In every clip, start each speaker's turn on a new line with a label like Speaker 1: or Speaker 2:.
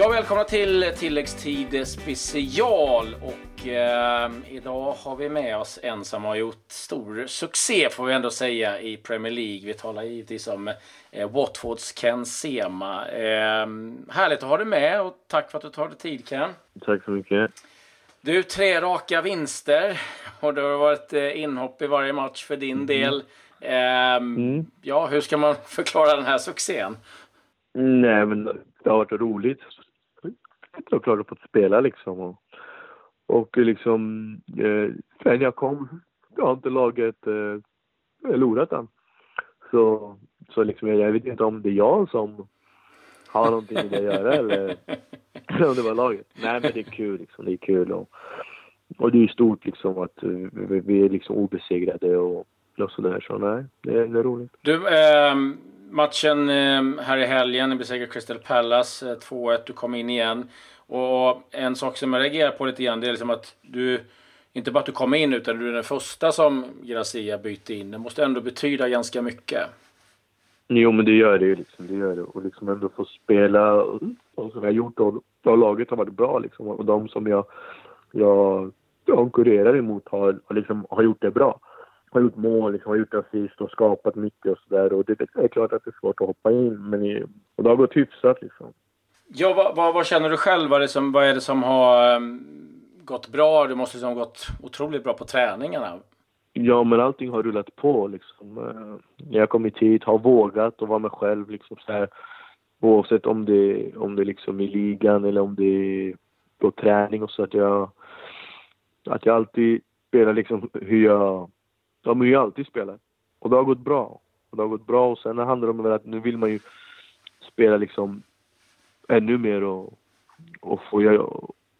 Speaker 1: Ja, välkomna till tilläggstid special. Och eh, idag har vi med oss en som har gjort stor succé får vi ändå säga i Premier League. Vi talar givetvis om eh, Watfords Ken Sema. Eh, härligt att ha dig med och tack för att du tar dig tid Ken.
Speaker 2: Tack så mycket.
Speaker 1: Du, tre raka vinster och det har varit eh, inhopp i varje match för din mm. del. Ehm, mm. Ja, hur ska man förklara den här succén?
Speaker 2: Nej, men det har varit roligt. Jag har på att spela liksom. Och, och liksom, eh, sen jag kom, jag har inte laget eh, förlorat än. Så, så liksom, jag vet inte om det är jag som har någonting med det att göra eller om det var laget. Nej, men det är kul liksom. Det är kul och, och det är stort liksom att eh, vi, vi är liksom obesegrade och, och sådär. Så nej, det är, det är roligt.
Speaker 1: Du, ähm matchen eh, här i helgen, ni besegrade Crystal Palace eh, 2-1. Du kom in igen. Och en sak som jag reagerar på lite grann, det är liksom att du inte bara att du kom in utan du är den första som Gracia bytte in. Det måste ändå betyda ganska mycket.
Speaker 2: Jo, men det gör det ju. Liksom, det gör det. Och liksom ändå få spela och som jag gjort och, och laget har varit bra liksom. Och de som jag, jag konkurrerar emot har, har, liksom, har gjort det bra. Har gjort mål, liksom, har gjort assist och skapat mycket och sådär. Och det, det är klart att det är svårt att hoppa in. Men i, och det har gått hyfsat liksom.
Speaker 1: Ja, vad, vad, vad, känner du själv? Vad är det som, vad är det som har um, gått bra? Du måste ha gått otroligt bra på träningarna.
Speaker 2: Ja, men allting har rullat på liksom. Eh, jag kommit hit, har vågat och vara mig själv liksom så här. Oavsett om det, om det liksom i ligan eller om det är på träning och så att jag... Att jag alltid spelar liksom hur jag... De vill ju alltid spela. Och det har gått bra. Och det har gått bra och sen handlar det om att nu vill man ju spela liksom ännu mer och, och, få,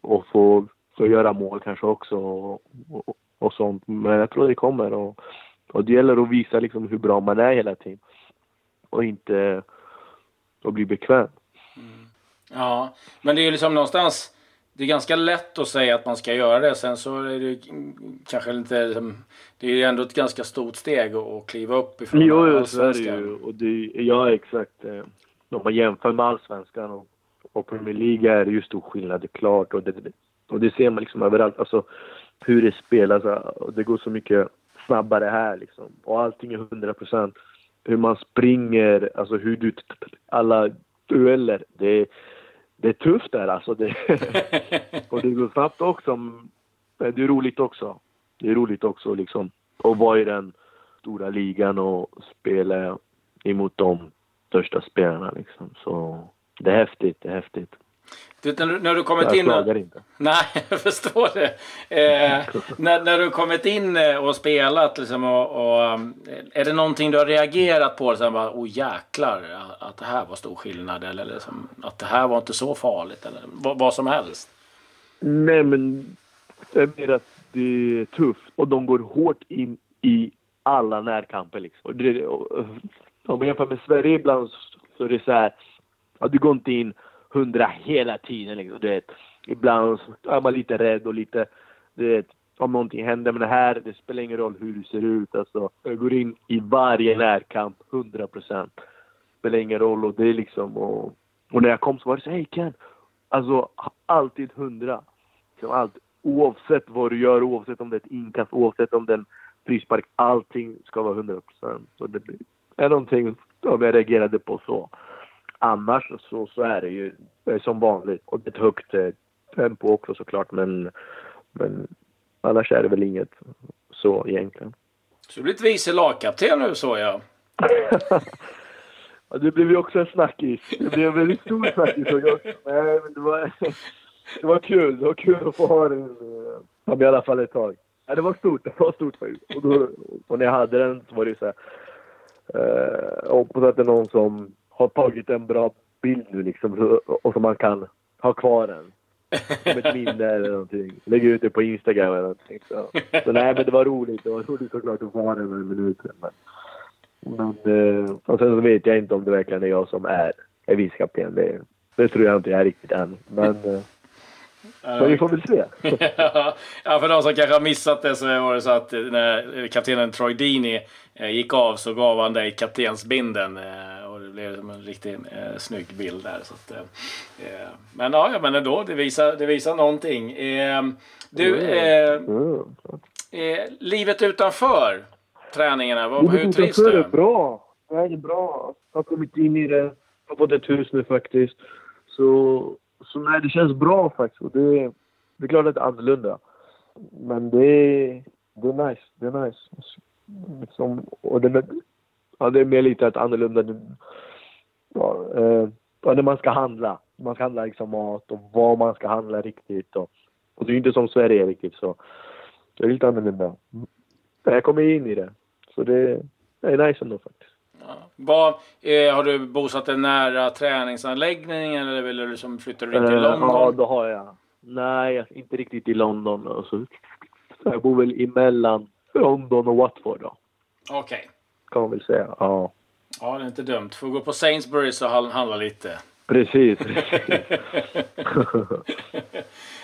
Speaker 2: och få, få göra mål kanske också och, och, och sånt. Men jag tror det kommer och, och det gäller att visa liksom hur bra man är hela tiden. Och inte och bli bekväm.
Speaker 1: Mm. Ja, men det är ju liksom någonstans det är ganska lätt att säga att man ska göra det. Sen så är det kanske inte... Det är ju ändå ett ganska stort steg att kliva upp ifrån
Speaker 2: Jo, jo så är det ju. Och det, ja, exakt. Eh, om man jämför med allsvenskan och och Premier League är det ju stor skillnad, det är klart. Och det, och det ser man liksom överallt. Alltså hur det spelas. Och det går så mycket snabbare här liksom. Och allting är 100 procent. Hur man springer, alltså hur du... Alla dueller. Det, det är tufft där alltså. Det, och det går snabbt också. Det är roligt också. Det är roligt också liksom. Att vara i den stora ligan och spela emot de största spelarna liksom. Så det är häftigt, det är häftigt.
Speaker 1: Du, när, du, när du kommit jag in...
Speaker 2: Jag inte.
Speaker 1: Nej, jag förstår det. Eh, när, när du kommit in eh, och spelat, liksom, och, och, eh, är det någonting du har reagerat på? Liksom, bara, oh jäklar, att det här var stor skillnad. Eller liksom, att det här var inte så farligt. Eller vad, vad som helst.
Speaker 2: Nej, men det är mer att det är tufft och de går hårt in i alla närkamper. Liksom. Och det, och, om man jämför med Sverige ibland så är det så här Ja, du går inte in hundra hela tiden liksom. Du vet. Ibland är man lite rädd och lite, du vet, om någonting händer. Men det här, det spelar ingen roll hur du ser ut. Alltså, jag går in i varje närkamp, 100 procent. Spelar ingen roll och det är liksom, och, och när jag kom så var det så hej Ken! Alltså, alltid hundra. Liksom allt, oavsett vad du gör, oavsett om det är ett inkast, oavsett om det är en frispark. Allting ska vara 100 procent. Det är någonting som jag reagerade på så annars så, så är det ju som vanligt. Och ett högt eh, tempo också såklart men, men annars är det väl inget så egentligen.
Speaker 1: Så du blivit vice lagkapten nu så jag.
Speaker 2: ja, det blev ju också en snackis. Det blev en väldigt stor snackis också. Men det var, det var kul. Det var kul att få ha den ja, i alla fall ett tag. Ja, det var stort. Det var stort faktiskt. Och, då, och när jag hade den så var det ju så här. Eh, jag hoppas att det är någon som har tagit en bra bild nu liksom och som man kan ha kvar den. Som ett minne eller någonting. Lägga ut det på Instagram eller någonting. Så, så nej men det var roligt. Det var roligt såklart att få ha den en minut. Men, men, eh, och sen så vet jag inte om det verkligen är jag som är, är vicekapten. Det, det tror jag inte jag är riktigt än. Men eh, så vi får väl se.
Speaker 1: ja, för de som kanske har missat det så var det så att när kaptenen Troy Deeney gick av så gav han dig kaptensbinden blev som en riktigt eh, snygg bild där. Så att, eh, eh men ja, men ändå, det visar, det visar någonting. Eh, du, eh, mm. eh, livet utanför träningarna, vad, hur trivs du?
Speaker 2: är bra. Det är bra. Jag har kommit in i det. Jag har fått ett hus nu faktiskt. Så, så nej, det känns bra faktiskt. Det, det är klart att det är annorlunda. Men det det är nice. Det är nice. Liksom, och det, ja, det är mer lite ett annorlunda... Ja, eh, när man ska handla. Man ska handla liksom mat och vad man ska handla riktigt. Och, och det är inte som Sverige riktigt så. Det är lite annorlunda. Jag kommer in i det. Så det, det är nice ändå faktiskt.
Speaker 1: Ja. Vad, eh, har du bosatt dig nära träningsanläggningen eller vill du liksom flytta in till London?
Speaker 2: Ja, det har jag. Nej, inte riktigt i London. Alltså, jag bor väl emellan London och Watford då.
Speaker 1: Okej. Okay.
Speaker 2: Kan man väl säga. Ja.
Speaker 1: Ja, det är inte dumt. Får gå på Sainsbury's och handla lite.
Speaker 2: Precis. precis.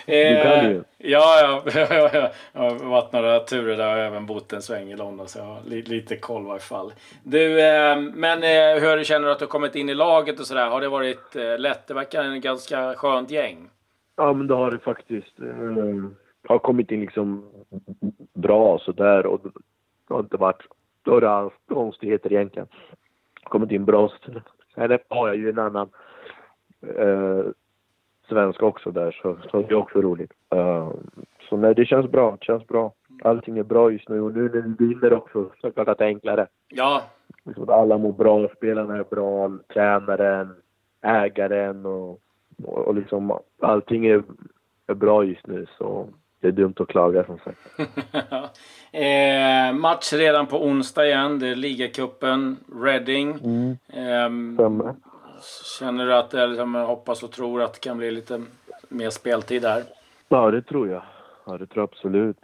Speaker 2: du kan ju.
Speaker 1: Ja, ja, ja, Jag har varit några turer där och även bott en sväng i London så jag har lite koll i varje fall. Du, eh, men eh, hur känner du att du har kommit in i laget och sådär? Har det varit eh, lätt? Det verkar en ganska skönt gäng.
Speaker 2: Ja, men det har det faktiskt. Jag har kommit in liksom bra sådär och det har inte varit några konstigheter egentligen. Kommit in bra. Sen har jag ju en annan eh, svenska också där så, så det är också roligt. Uh, så nej, det känns bra. Det känns bra. Allting är bra just nu och nu när vi vinner också så är det klart att det är enklare.
Speaker 1: Ja.
Speaker 2: Liksom alla mår bra, spelarna är bra, tränaren, ägaren och, och, och liksom allting är, är bra just nu så det är dumt att klaga som sagt.
Speaker 1: eh, match redan på onsdag igen. Det är ligacupen, Reading.
Speaker 2: Mm. Eh,
Speaker 1: Känner du att det liksom, hoppas och tror att det kan bli lite mer speltid där?
Speaker 2: Ja, det tror jag. Ja, det tror jag absolut.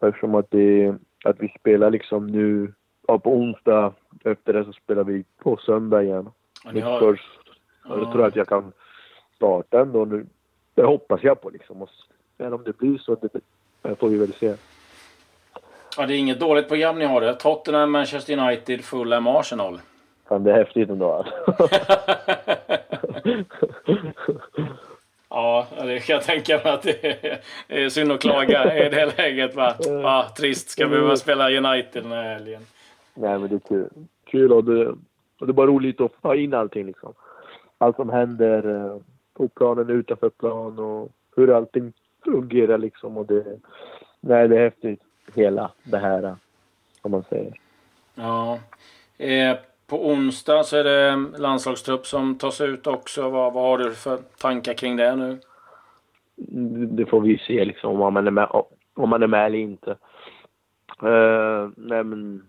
Speaker 2: Eftersom att, det, att vi spelar liksom nu ja, på onsdag. Efter det så spelar vi på söndag igen. Ja, har... Först, ja. Jag tror att jag kan starta ändå nu. Det hoppas jag på liksom. Men om det blir så, det, får vi väl se.
Speaker 1: Ja, det är inget dåligt program ni har. Det. Tottenham, Manchester United, Fulham, Arsenal.
Speaker 2: Fan, det är häftigt ändå alltså.
Speaker 1: ja, det kan jag tänka mig att det är, synd att klaga i det läget. Va? Va, trist, ska vi behöva spela United den här helgen.
Speaker 2: Nej, men det är kul. Kul och det, och det är bara roligt att få in allting liksom. Allt som händer eh, på planen, utanför plan och hur allting fungerar liksom. Och det, nej, det är häftigt. Hela det här, om man säger.
Speaker 1: Ja. Eh, på onsdag så är det landslagstrupp som tas ut också. Vad, vad har du för tankar kring det nu?
Speaker 2: Det får vi se liksom om man är med, om man är med eller inte. Uh, nej men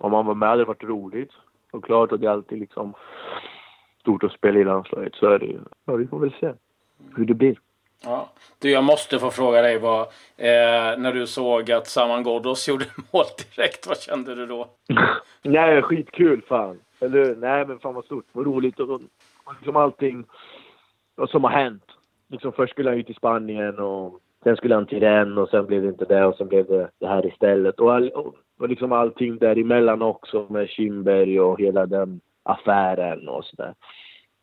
Speaker 2: om man var med hade det varit roligt. Och klart att det är alltid liksom stort att spela i landslaget. Så är det ju. Ja, vi får väl se hur det blir.
Speaker 1: Ja. Du, jag måste få fråga dig vad, eh, när du såg att Saman Ghoddos gjorde mål direkt, vad kände du då?
Speaker 2: Nej, skitkul fan. Eller Nej, men fan vad stort. Vad roligt och, och liksom allting och som har hänt. Liksom först skulle han ju till Spanien och sen skulle han till den och sen blev det inte det och sen blev det det här istället. Och, all, och, och liksom allting däremellan också med Kimberg och hela den affären och sådär.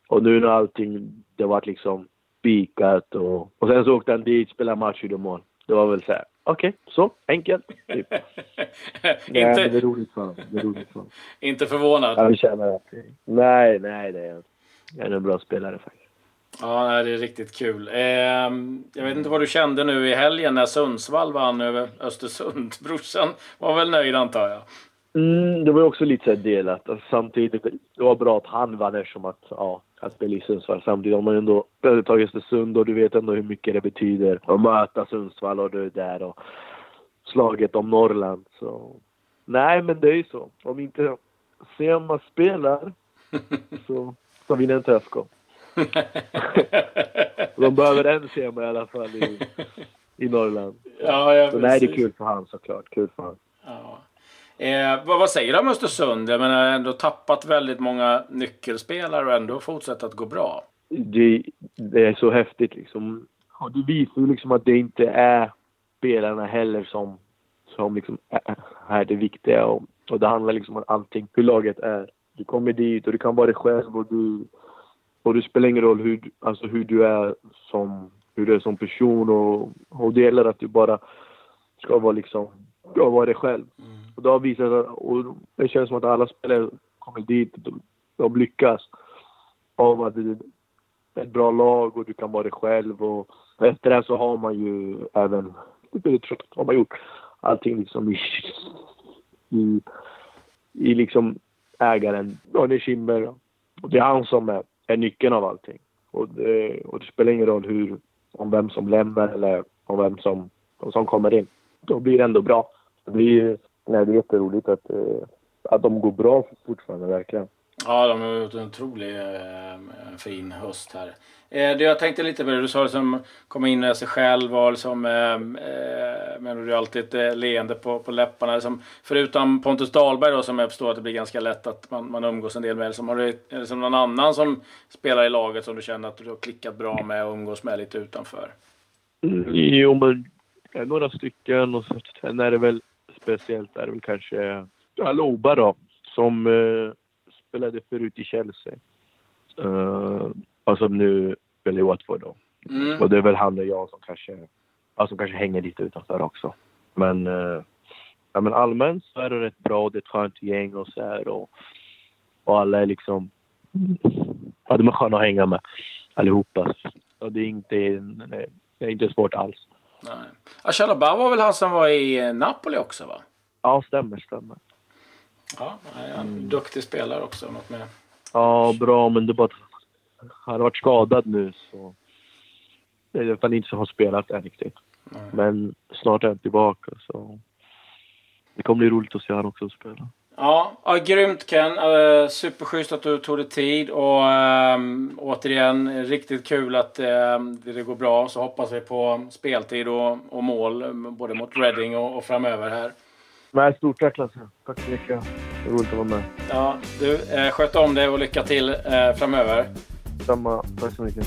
Speaker 2: Och nu när allting, det var liksom spikat och, och sen så åkte han dit, spelade match, gjorde mål. Det var väl så här, okej, okay, så enkelt. Typ. inte... Nej, det är roligt för Det är roligt för
Speaker 1: Inte förvånad?
Speaker 2: Jag känner att, nej, nej, det är, jag är en bra spelare faktiskt.
Speaker 1: Ja, det är riktigt kul. Eh, jag vet inte vad du kände nu i helgen när Sundsvall vann över Östersund. Brorsan var väl nöjd antar jag?
Speaker 2: Mm, det var också lite så delat. Alltså, samtidigt, det var bra att han vann eftersom att, ja, att spela i Sundsvall. Samtidigt har man ändå tagit Östersund och du vet ändå hur mycket det betyder att möta Sundsvall och du är där och slaget om Norrland. Så nej, men det är ju så. Om inte Sema spelar så, så vinner inte ÖFK. De behöver en Sema i alla fall i, i Norrland.
Speaker 1: Ja, ja,
Speaker 2: så nej, det är kul för han såklart. Kul för han.
Speaker 1: Ja. Eh, vad, vad, säger du om Östersund? Jag menar, ändå tappat väldigt många nyckelspelare och ändå fortsatt att gå bra.
Speaker 2: Det, det är så häftigt liksom. Och det visar ju liksom att det inte är spelarna heller som, som liksom är, är det viktiga. Och, och det handlar liksom om allting, hur laget är. Du kommer dit och du kan vara dig själv och du... Och det spelar ingen roll hur, alltså hur du är som, hur du är som person och, och det gäller att du bara ska vara liksom, ska vara dig själv. Mm. Och det har visat sig, och det känns som att alla spelare kommer dit och de lyckas av att det är ett bra lag och du kan vara dig själv och efter det så har man ju även, har man gjort allting liksom i, i, i liksom ägaren, Daniel Kindberg. Och det är han som är, är nyckeln av allting. Och det, och det spelar ingen roll hur, om vem som lämnar eller om vem som, som kommer in. Då blir det ändå bra. Det blir, nej, det är jätteroligt att, eh, att de går bra fortfarande, verkligen.
Speaker 1: Ja, de har gjort en otroligt eh, fin höst här. Eh, det jag tänkte lite på det du sa, liksom, komma in i sig själv och liksom, eh, eh men du har alltid ett eh, leende på, på läpparna. Liksom, förutom Pontus Dahlberg då, som jag förstår att det blir ganska lätt att man, man umgås en del med. Liksom, har du liksom någon annan som spelar i laget som du känner att du har klickat bra med och umgås med lite utanför?
Speaker 2: Mm, jo, men några stycken och sen är det väl speciellt är väl kanske Aloba då, som eh, spelade förut i Chelsea. Uh, och som nu spelar i Watford då. Mm. Och det är väl han och jag som kanske, som kanske hänger lite utanför också. Men, uh, ja, men allmänt så är det rätt bra. Det är ett skönt gäng och så här och, och alla är liksom... Ja, de är sköna att hänga med allihopa. Och det är inte, det är inte svårt alls.
Speaker 1: Nej. Achalaba var väl han som var i Napoli också va?
Speaker 2: Ja, stämmer, stämmer.
Speaker 1: Ja, han är en duktig spelare också. Något med.
Speaker 2: Ja, bra, men det bara att han har varit skadad nu så... Det är fan inte så har spelat än riktigt. Men snart är han tillbaka så... Det kommer bli roligt att se honom också spela.
Speaker 1: Ja, ja grymt Ken. Uh, superschysst att du tog dig tid och um, återigen riktigt kul att uh, det går bra. Så hoppas vi på speltid och, och mål både mot Reading och, och framöver här.
Speaker 2: Nej, stort tack Lasse. Tack så mycket. Det roligt att vara med.
Speaker 1: Ja, du, eh, sköt om dig och lycka till eh, framöver.
Speaker 2: Samma. Tack så mycket.